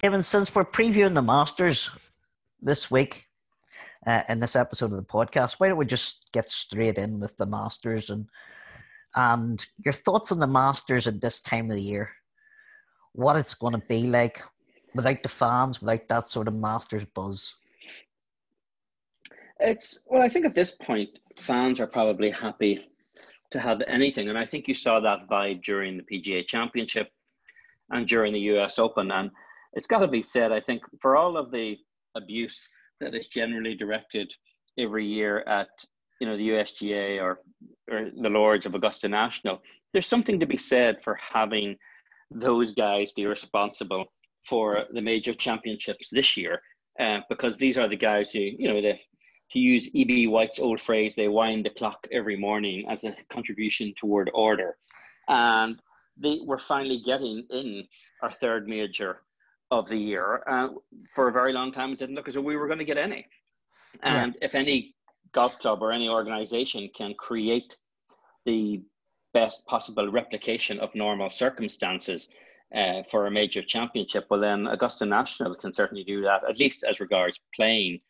Kevin, since we're previewing the Masters this week uh, in this episode of the podcast, why don't we just get straight in with the Masters and and your thoughts on the Masters at this time of the year? What it's going to be like without the fans, without that sort of Masters buzz? It's well, I think at this point, fans are probably happy to have anything, and I think you saw that vibe during the PGA Championship and during the US Open. And it's got to be said, I think, for all of the abuse that is generally directed every year at you know the USGA or or the Lords of Augusta National, there's something to be said for having those guys be responsible for the major championships this year, uh, because these are the guys who you know they to use E.B. White's old phrase, they wind the clock every morning as a contribution toward order. And they were finally getting in our third major of the year. Uh, for a very long time, it didn't look as though we were going to get any. And yeah. if any golf club or any organization can create the best possible replication of normal circumstances uh, for a major championship, well, then Augusta National can certainly do that, at least as regards playing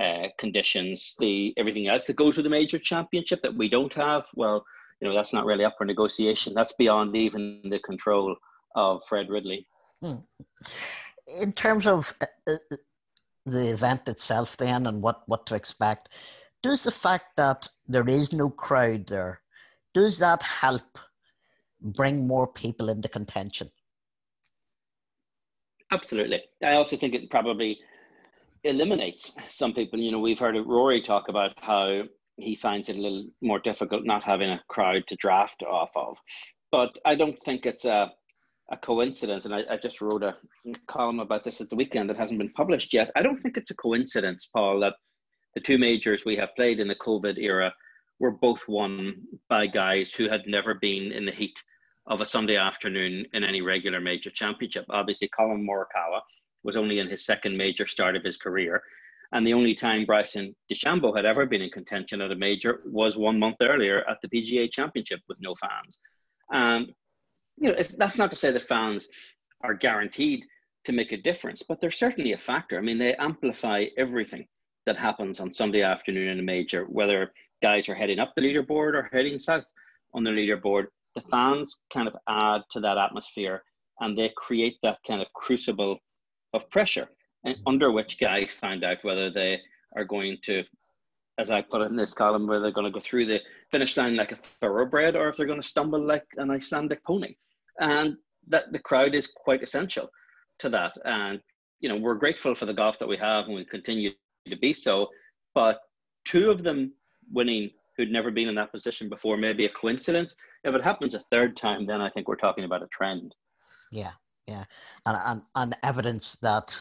uh, conditions. The everything else that goes with a major championship that we don't have, well, you know, that's not really up for negotiation. That's beyond even the control of Fred Ridley. Hmm. In terms of uh, uh, the event itself, then, and what what to expect, does the fact that there is no crowd there, does that help bring more people into contention? Absolutely. I also think it probably eliminates some people. You know, we've heard Rory talk about how he finds it a little more difficult not having a crowd to draft off of. But I don't think it's a, a coincidence. And I, I just wrote a column about this at the weekend that hasn't been published yet. I don't think it's a coincidence, Paul, that the two majors we have played in the COVID era were both won by guys who had never been in the heat of a Sunday afternoon in any regular major championship. Obviously, Collin Morikawa was only in his second major start of his career. And the only time Bryson DeChambeau had ever been in contention at a major was one month earlier at the PGA Championship with no fans. And you know, that's not to say that fans are guaranteed to make a difference, but they're certainly a factor. I mean, they amplify everything that happens on Sunday afternoon in a major, whether guys are heading up the leaderboard or heading south on the leaderboard. The fans kind of add to that atmosphere and they create that kind of crucible of pressure and under which guys find out whether they are going to, as I put it in this column, whether they're going to go through the finish line like a thoroughbred or if they're going to stumble like an Icelandic pony. And that the crowd is quite essential to that. And, you know, we're grateful for the golf that we have and we continue to be so. But two of them winning who'd never been in that position before may be a coincidence. If it happens a third time, then I think we're talking about a trend. Yeah, yeah, and and, and evidence that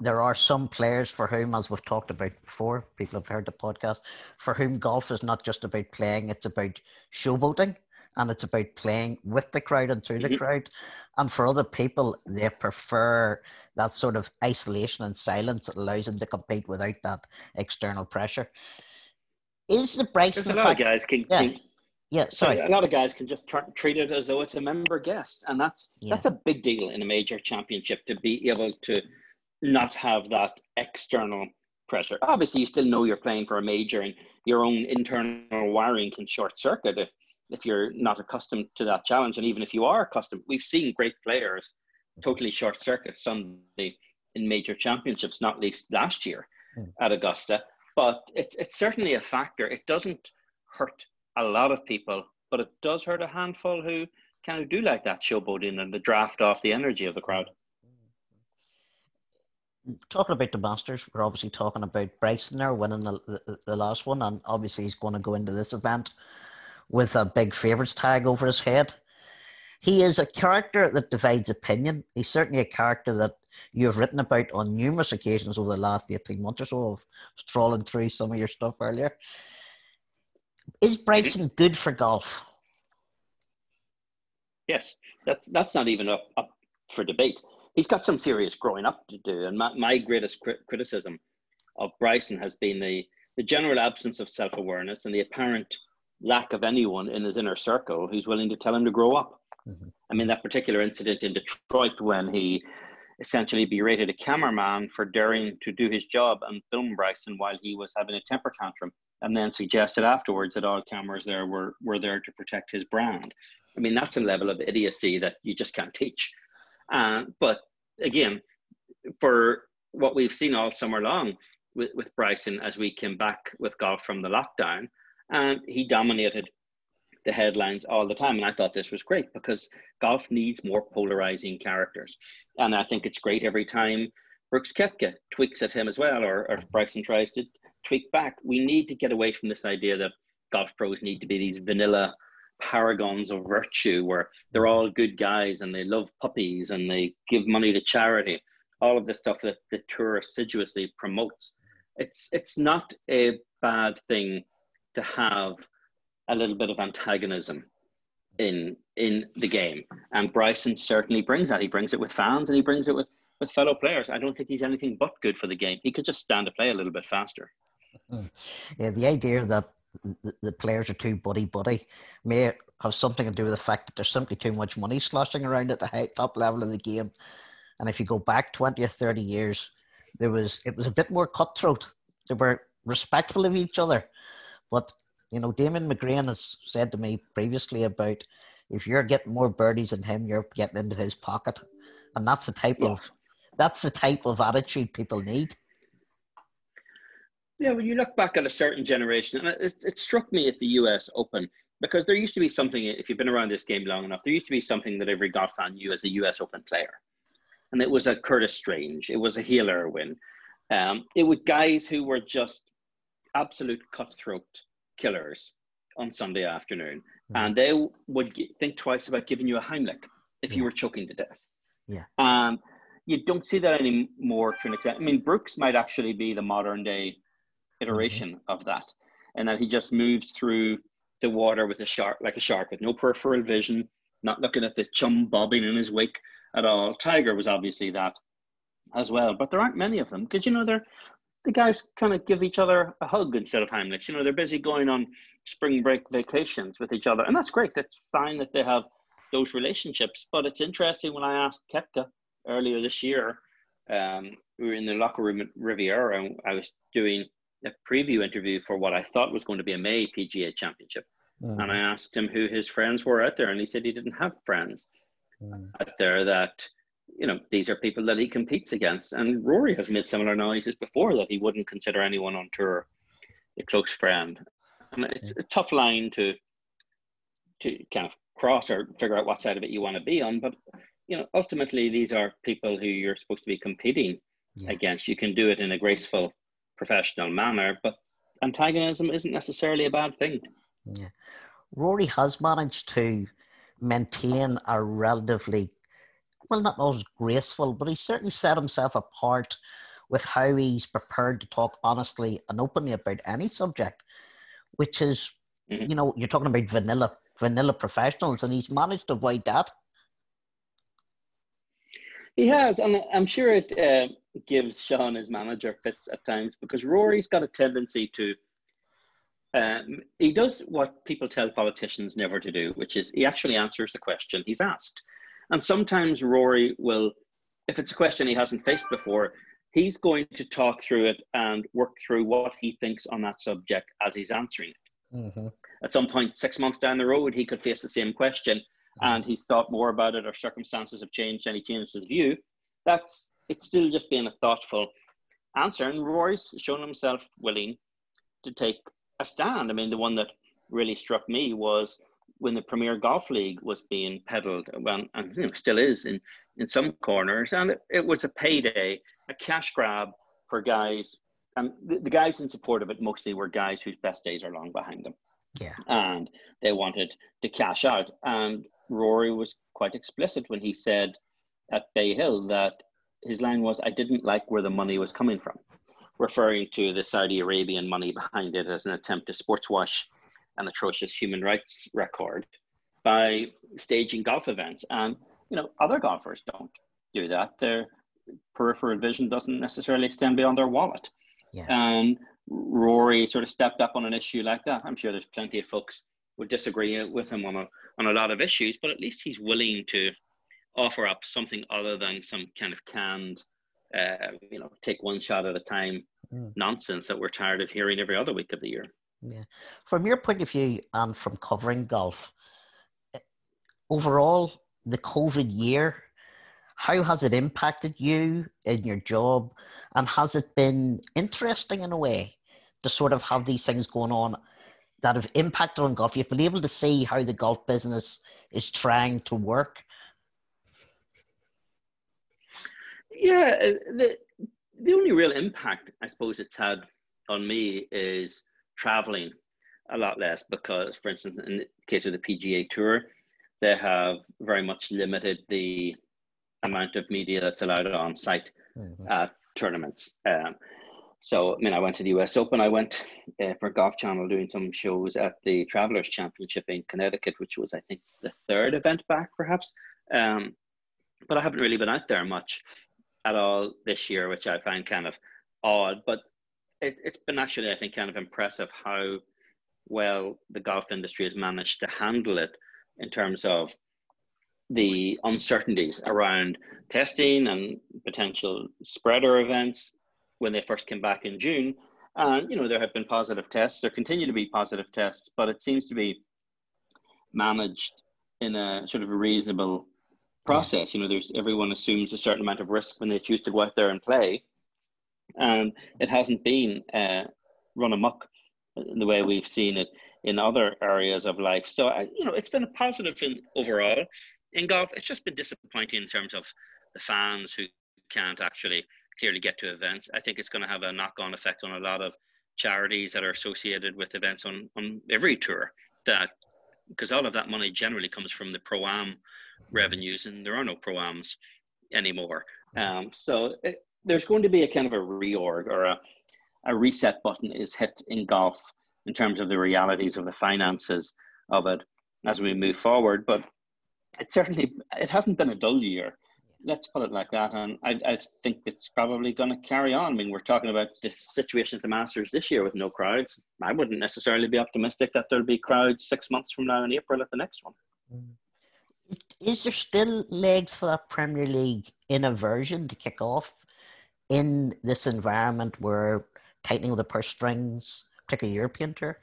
there are some players for whom, as we've talked about before, people have heard the podcast, for whom golf is not just about playing, it's about showboating and it's about playing with the crowd and through mm-hmm. the crowd. And for other people, they prefer that sort of isolation and silence that allows them to compete without that external pressure. Is the Bryson? There's a lot of guys can, yeah. can yeah, sorry. A lot of guys can just treat it as though it's a member guest, and that's yeah. that's a big deal in a major championship to be able to not have that external pressure. Obviously, you still know you're playing for a major, and your own internal wiring can short circuit if if you're not accustomed to that challenge. And even if you are accustomed, we've seen great players totally short circuit Sunday in major championships, not least last year mm. at Augusta. But it, it's certainly a factor. It doesn't hurt a lot of people, but it does hurt a handful who kind of do like that showboating and the draft off the energy of the crowd. Talking about the Masters, we're obviously talking about Bryson there winning the, the, the last one, and obviously he's going to go into this event with a big favourites tag over his head. He is a character that divides opinion. He's certainly a character that you have written about on numerous occasions over the last 18 months or so of strolling through some of your stuff earlier. Is Bryson good for golf? Yes, that's that's not even up, up for debate. He's got some serious growing up to do, and my, my greatest crit- criticism of Bryson has been the the general absence of self awareness and the apparent lack of anyone in his inner circle who's willing to tell him to grow up. Mm-hmm. I mean, that particular incident in Detroit when he essentially berated a cameraman for daring to do his job and film Bryson while he was having a temper tantrum, and then suggested afterwards that all cameras there were, were there to protect his brand. I mean, that's a level of idiocy that you just can't teach. Uh, but again, for what we've seen all summer long with, with Bryson as we came back with golf from the lockdown, and he dominated the headlines all the time. And I thought this was great because golf needs more polarizing characters. And I think it's great every time Brooks Koepka tweaks at him as well, or, or Bryson tries to tweak back. We need to get away from this idea that golf pros need to be these vanilla paragons of virtue where they're all good guys and they love puppies and they give money to charity all of the stuff that the tour assiduously promotes it's it's not a bad thing to have a little bit of antagonism in in the game. And Bryson certainly brings that. He brings it with fans and he brings it with with fellow players. I don't think he's anything but good for the game. He could just stand to play a little bit faster. Yeah, the idea that the players are too buddy buddy may have something to do with the fact that there's simply too much money sloshing around at the high, top level of the game. And if you go back 20 or 30 years, there was it was a bit more cutthroat. They were respectful of each other. But you know, Damien McGrane has said to me previously about if you're getting more birdies than him, you're getting into his pocket, and that's the type yeah. of that's the type of attitude people need. Yeah, when you look back at a certain generation, and it, it struck me at the U.S. Open because there used to be something. If you've been around this game long enough, there used to be something that every golf fan knew as a U.S. Open player, and it was a Curtis Strange, it was a Hale Irwin, um, it was guys who were just absolute cutthroat killers on Sunday afternoon, mm. and they would think twice about giving you a Heimlich if yeah. you were choking to death. Yeah. Um, you don't see that anymore to an extent. I mean, Brooks might actually be the modern day iteration mm-hmm. of that, and that he just moves through the water with a shark, like a shark, with no peripheral vision, not looking at the chum bobbing in his wake at all. Tiger was obviously that as well, but there aren't many of them because you know they're the guys kind of give each other a hug instead of Heimlich. You know, they're busy going on spring break vacations with each other, and that's great. That's fine that they have those relationships. But it's interesting when I asked Koepka earlier this year, um, we were in the locker room at Riviera, and I was doing a preview interview for what I thought was going to be a May PGA Championship, mm. and I asked him who his friends were out there, and he said he didn't have friends mm. out there that you know, these are people that he competes against. And Rory has made similar noises before that he wouldn't consider anyone on tour a close friend. And it's a tough line to to kind of cross or figure out what side of it you want to be on. But you know, ultimately these are people who you're supposed to be competing yeah. against. You can do it in a graceful, professional manner, but antagonism isn't necessarily a bad thing. Yeah. Rory has managed to maintain a relatively well, not always graceful, but he certainly set himself apart with how he's prepared to talk honestly and openly about any subject, which is, mm-hmm. you know, you're talking about vanilla vanilla professionals, and he's managed to avoid that. He has, and I'm sure it uh, gives Sean his manager fits at times because Rory's got a tendency to. Um, he does what people tell politicians never to do, which is he actually answers the question he's asked. And sometimes Rory will, if it's a question he hasn't faced before, he's going to talk through it and work through what he thinks on that subject as he's answering it. Mm-hmm. At some point, six months down the road, he could face the same question mm-hmm. and he's thought more about it or circumstances have changed and he changed his view. That's it's still just being a thoughtful answer. And Rory's shown himself willing to take a stand. I mean, the one that really struck me was when the Premier Golf League was being peddled, well, and you know, still is in, in some corners, and it, it was a payday, a cash grab for guys. And the, the, guys in support of it mostly were guys whose best days are long behind them. Yeah. And they wanted to cash out. And Rory was quite explicit when he said at Bay Hill that his line was, I didn't like where the money was coming from, referring to the Saudi Arabian money behind it as an attempt to sports wash an atrocious human rights record by staging golf events. And, you know, other golfers don't do that. Their peripheral vision doesn't necessarily extend beyond their wallet. Yeah. And Rory sort of stepped up on an issue like that. I'm sure there's plenty of folks would disagree with him on a, on a lot of issues, but at least he's willing to offer up something other than some kind of canned, uh, you know, take one shot at a time mm. nonsense that we're tired of hearing every other week of the year. Yeah. From your point of view and from covering golf, eh, overall, the COVID year, how has it impacted you in your job? And has it been interesting in a way to sort of have these things going on that have impacted on golf? You've been able to see how the golf business is trying to work. Yeah, uh, the the only real impact I suppose it's had on me is traveling a lot less because, for instance, in the case of the PGA Tour, they have very much limited the amount of media that's allowed on site mm-hmm. at tournaments. Um, so, I mean, I went to the US Open. I went uh, for Golf Channel doing some shows at the Travelers Championship in Connecticut, which was, I think, the third event back, perhaps. Um, but I haven't really been out there much at all this year, which I find kind of odd. But it, it's been actually, I think, kind of impressive how well the golf industry has managed to handle it in terms of the uncertainties around testing and potential spreader events when they first came back in June. And, you know, there have been positive tests, there continue to be positive tests, but it seems to be managed in a sort of a reasonable process. You know, there's everyone assumes a certain amount of risk when they choose to go out there and play. And it hasn't been uh, run amok in the way we've seen it in other areas of life. So, I, you know, it's been a positive in, overall. In golf, it's just been disappointing in terms of the fans who can't actually clearly get to events. I think it's going to have a knock on effect on a lot of charities that are associated with events on, on every tour that because all of that money generally comes from the pro am revenues and there are no pro ams anymore um, so it, there's going to be a kind of a reorg or a, a reset button is hit in golf in terms of the realities of the finances of it as we move forward. But it certainly it hasn't been a dull year. Let's put it like that, and I, I think it's probably going to carry on. I mean, we're talking about the situation at the Masters this year with no crowds. I wouldn't necessarily be optimistic that there'll be crowds six months from now in April at the next one. Is there still legs for that Premier League in a version to kick off in this environment where tightening the purse strings, particularly European tour?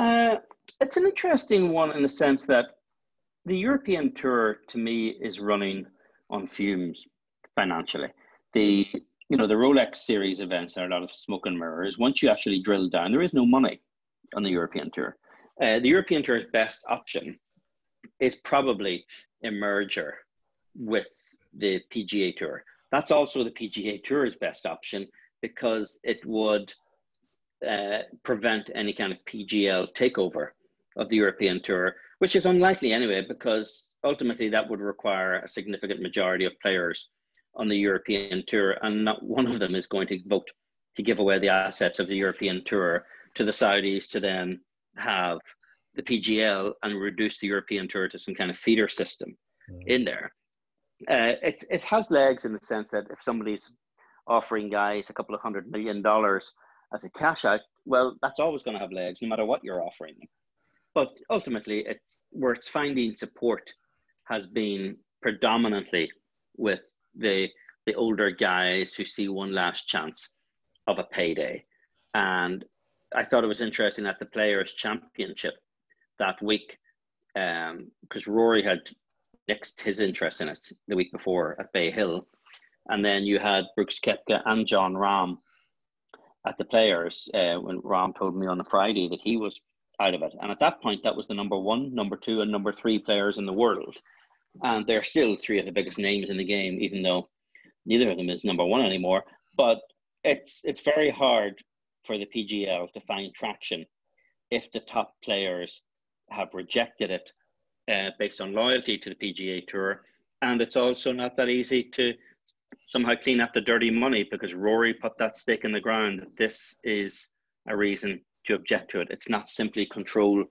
Uh, it's an interesting one in the sense that the European tour to me is running on fumes financially. The you know the Rolex series events are a lot of smoke and mirrors. Once you actually drill down, there is no money on the European tour. Uh, the European tour's best option is probably a merger with the PGA Tour. That's also the PGA Tour's best option because it would uh, prevent any kind of PGL takeover of the European Tour, which is unlikely anyway, because ultimately that would require a significant majority of players on the European Tour, and not one of them is going to vote to give away the assets of the European Tour to the Saudis to then have the PGL and reduce the European Tour to some kind of feeder system mm. in there uh, it, it has legs in the sense that if somebody's offering guys a couple of hundred million dollars as a cash out, well, that's always going to have legs no matter what you're offering them. But ultimately, it's where it's finding support has been predominantly with the the older guys who see one last chance of a payday. And I thought it was interesting at the Players Championship that week because um, Rory had nixed his interest in it the week before at Bay Hill. And then you had Brooks Koepka and Jon Rahm at the players uh, when Rahm told me on the Friday that he was out of it. And at that point, that was the number one, number two, and number three players in the world. And they're still three of the biggest names in the game, even though neither of them is number one anymore. But it's it's very hard for the PGL to find traction if the top players have rejected it uh, based on loyalty to the PGA Tour. And it's also not that easy to somehow clean up the dirty money because Rory put that stake in the ground that this is a reason to object to it. It's not simply control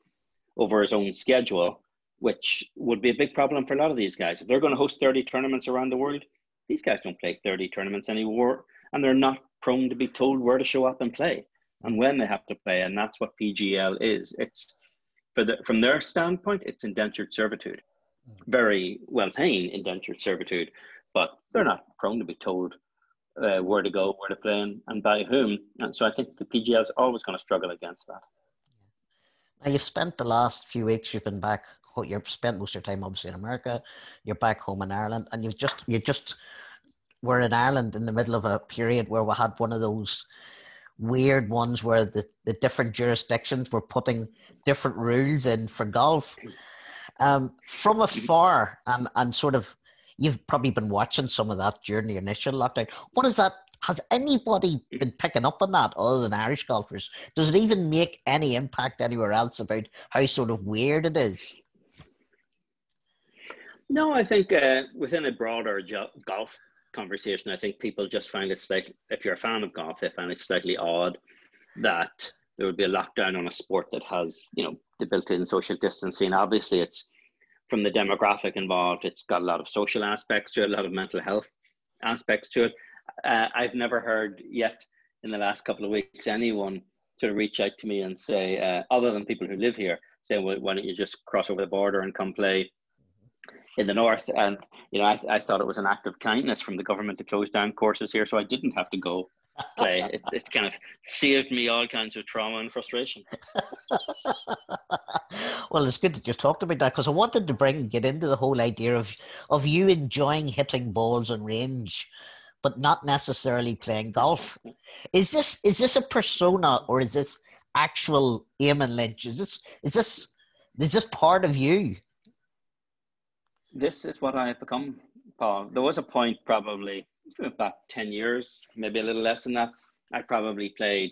over his own schedule, which would be a big problem for a lot of these guys. If they're going to host 30 tournaments around the world, these guys don't play 30 tournaments anymore, and they're not prone to be told where to show up and play and when they have to play. And that's what PGL is. It's the, from their standpoint, it's indentured servitude. very well paying indentured servitude, but they're not prone to be told uh, where to go, where to play, and, and by whom. And so I think the PGL is always going to struggle against that. Now, you've spent the last few weeks, you've been back, you've spent most of your time obviously in America, you're back home in Ireland, and you've just, you just were in Ireland in the middle of a period where we had one of those weird ones where the, the different jurisdictions were putting different rules in for golf. Um, from afar and, and sort of you've probably been watching some of that during the initial lockdown. What is that? Has anybody been picking up on that other than Irish golfers? Does it even make any impact anywhere else about how sort of weird it is? No, I think uh, within a broader jo- golf conversation, I think people just find it slightly, if you're a fan of golf, they find it slightly odd that there would be a lockdown on a sport that has, you know, the built-in social distancing. Obviously, it's from the demographic involved, it's got a lot of social aspects to it, a lot of mental health aspects to it. Uh, I've never heard yet in the last couple of weeks anyone sort of reach out to me and say, uh, other than people who live here, say, well, why don't you just cross over the border and come play in the north? And you know, I, I thought it was an act of kindness from the government to close down courses here, so I didn't have to go play. It's it's kind of saved me all kinds of trauma and frustration. well, it's good that you talked about that because I wanted to bring get into the whole idea of of you enjoying hitting balls on range, but not necessarily playing golf. Is this is this a persona or is this actual Eamon Lynch? Is this is this is this part of you? This is what I have become, Paul. There was a point probably about 10 years, maybe a little less than that. I probably played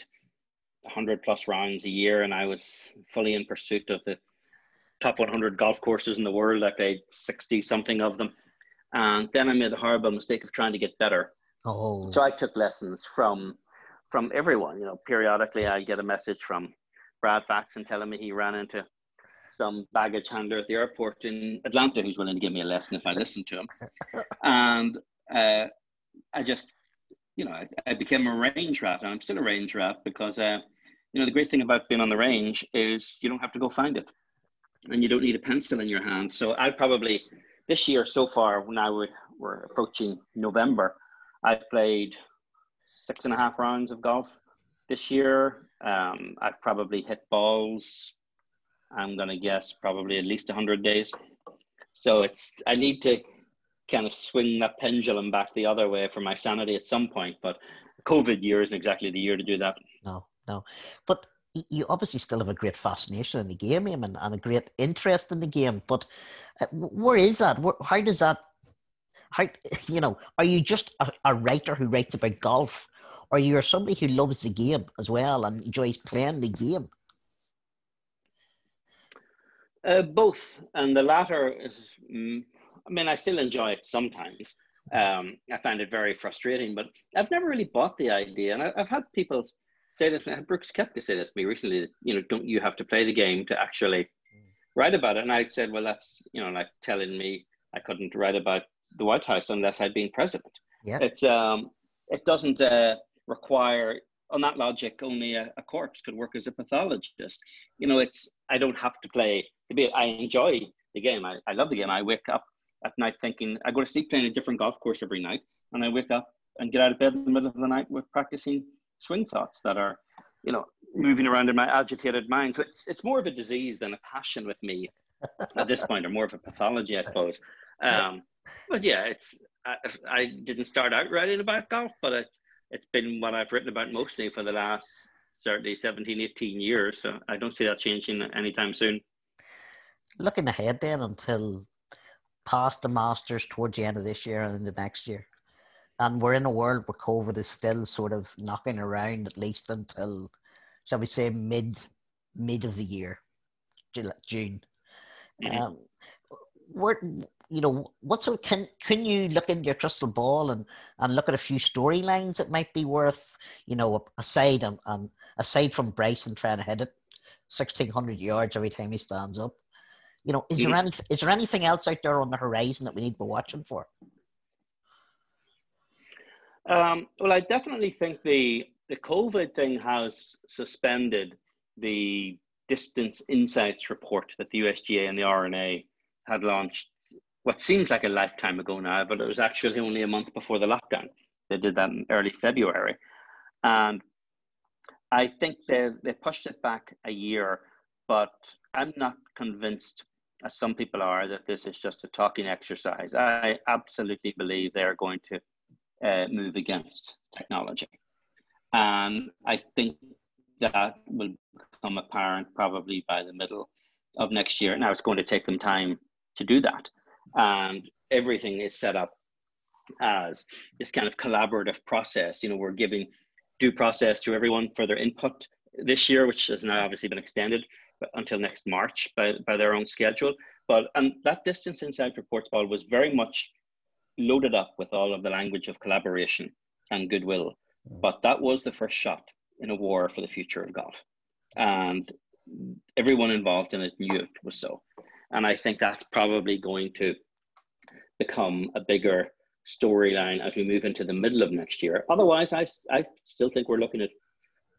100 plus rounds a year and I was fully in pursuit of the top 100 golf courses in the world. I played 60 something of them. And then I made the horrible mistake of trying to get better. Oh. So I took lessons from from everyone. You know, periodically I get a message from Brad Faxon telling me he ran into some baggage handler at the airport in Atlanta who's willing to give me a lesson if I listen to him. and uh, I just, you know, I, I, became a range rat, and I'm still a range rat because, uh, you know, the great thing about being on the range is you don't have to go find it, and you don't need a pencil in your hand. So I probably this year so far, now we're, we're approaching November, I've played six and a half rounds of golf this year. Um, I've probably hit balls. I'm gonna guess probably at least 100 days. So it's I need to kind of swing that pendulum back the other way for my sanity at some point. But COVID year isn't exactly the year to do that. No, no. But you obviously still have a great fascination in the game, and, and a great interest in the game. But uh, where is that? How does that? How you know? Are you just a, a writer who writes about golf, or you're somebody who loves the game as well and enjoys playing the game? Uh, both, and the latter is mm, I mean, I still enjoy it sometimes. Um, I find it very frustrating, but I've never really bought the idea. And I, have had people say this, Brooks Koepka say this to me recently, you know, don't you have to play the game to actually write about it? And I said, well, that's, you know, like telling me I couldn't write about the White House unless I'd been president. Yeah. It's, um, it doesn't uh, require, on that logic, only a, a corpse could work as a pathologist. You know, it's, I don't have to play, to be, I enjoy the game. I, I love the game. I wake up at night thinking I go to sleep playing a different golf course every night, and I wake up and get out of bed in the middle of the night with practicing swing thoughts that are, you know, moving around in my agitated mind. So it's it's more of a disease than a passion with me at this point, or more of a pathology, I suppose. Um, but yeah, it's I, I didn't start out writing about golf, but it, it's been what I've written about mostly for the last certainly 17, 18 years. So I don't see that changing anytime soon. Looking ahead then until past the Masters towards the end of this year and into next year. And we're in a world where COVID is still sort of knocking around at least until, shall we say, mid mid of the year, June. Mm-hmm. Um, where you know what sort can can you look into your crystal ball and and look at a few storylines that might be worth you know aside and, and aside from Bryson trying to hit it sixteen hundred yards every time he stands up you know, is there any is there anything else out there on the horizon that we need to be watching for? Um, well, I definitely think the the COVID thing has suspended the distance insights report that the USGA and the R&A had launched what seems like a lifetime ago now, but it was actually only a month before the lockdown. They did that in early February. And I think they, they pushed it back a year, but I'm not convinced, as some people are, that this is just a talking exercise. I absolutely believe they're going to uh, move against technology. And I think that will become apparent probably by the middle of next year. Now it's going to take them time to do that. And everything is set up as this kind of collaborative process. You know, we're giving due process to everyone for their input this year, which has now obviously been extended until next March by, by their own schedule. But and that distance insights report ball was very much loaded up with all of the language of collaboration and goodwill. Mm. But that was the first shot in a war for the future of golf. And everyone involved in it knew it was so. And I think that's probably going to become a bigger storyline as we move into the middle of next year. Otherwise, I, I still think we're looking at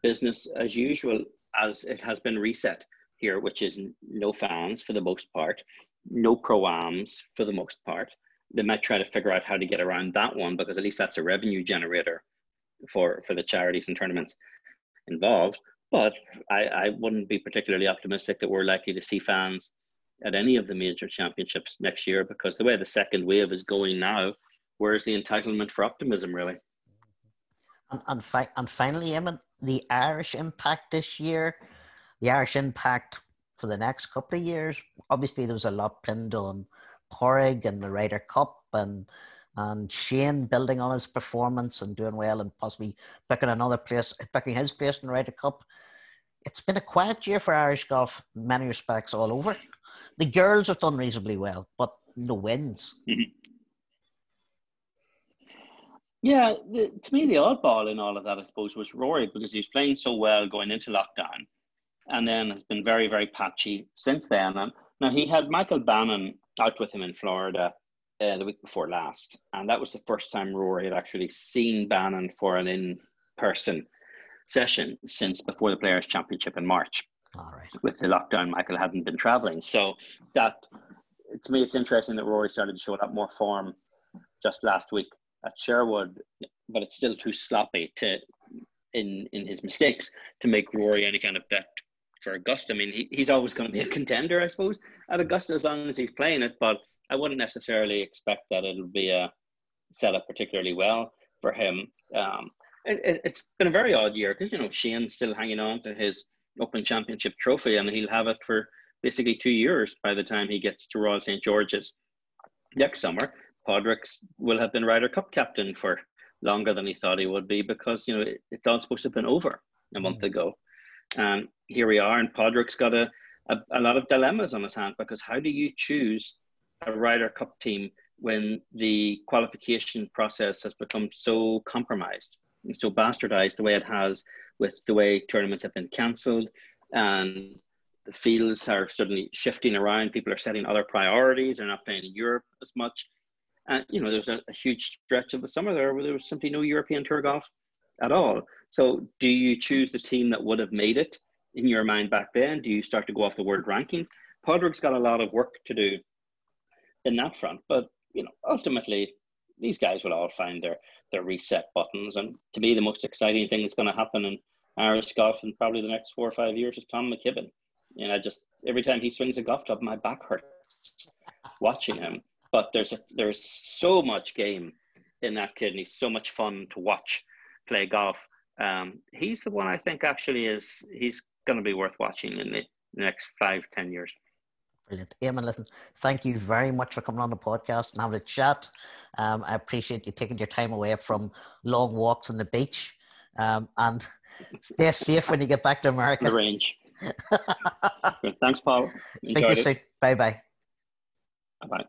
business as usual as it has been reset here, which is no fans for the most part, no pro-ams for the most part. They might try to figure out how to get around that one because at least that's a revenue generator for, for the charities and tournaments involved. But I, I wouldn't be particularly optimistic that we're likely to see fans at any of the major championships next year because the way the second wave is going now, where's the entitlement for optimism really? And, and, fi- and finally, Eamon, the Irish impact this year, the Irish impact for the next couple of years. Obviously, there was a lot pinned on Padraig and the Ryder Cup and and Shane building on his performance and doing well and possibly picking another place, picking his place in the Ryder Cup. It's been a quiet year for Irish golf in many respects all over. The girls have done reasonably well, but no wins. Mm-hmm. Yeah, the, to me, the oddball in all of that, I suppose, was Rory because he was playing so well going into lockdown and then has been very, very patchy since then. And now he had Michael Bannon out with him in Florida uh, the week before last, and that was the first time Rory had actually seen Bannon for an in person session since before the Players' Championship in March. All right. With the lockdown, Michael hadn't been traveling. So that, to me, it's interesting that Rory started to show up more form just last week at Sherwood, but it's still too sloppy to, in in his mistakes, to make Rory any kind of bet for Augusta. I mean, he, he's always going to be a contender, I suppose, at Augusta as long as he's playing it. But I wouldn't necessarily expect that it'll be a set up particularly well for him. Um, it, has been a very odd year because you know Shane's still hanging on to his Open Championship trophy, and he'll have it for basically two years by the time he gets to Royal St George's next summer. Padraig will have been Ryder Cup captain for longer than he thought he would be because you know it, it's all supposed to have been over a month mm. ago, and here we are. And Padraig's got a, a, a lot of dilemmas on his hand because how do you choose a Ryder Cup team when the qualification process has become so compromised? And so bastardized the way it has with the way tournaments have been cancelled and the fields are suddenly shifting around. People are setting other priorities. They're not playing in Europe as much. And, you know, there's a, a, huge stretch of the summer there where there was simply no European tour golf at all. So do you choose the team that would have made it in your mind back then? Do you start to go off the world rankings? Padraig's got a lot of work to do in that front. But, you know, ultimately, these guys will all find their their reset buttons. And to me, the most exciting thing that's going to happen in Irish golf in probably the next four or five years is Tom McKibbin. And I just every time he swings a golf club, my back hurts watching him. But there's a, there's so much game in that kid, and he's so much fun to watch play golf. Um, he's the one I think actually is he's going to be worth watching in the next five ten years. Brilliant. Eamon, listen, thank you very much for coming on the podcast and having a chat. Um, I appreciate you taking your time away from long walks on the beach. Um, and stay safe when you get back to America. The range. Thanks, Paul. Speak to you soon. Bye bye. Bye bye.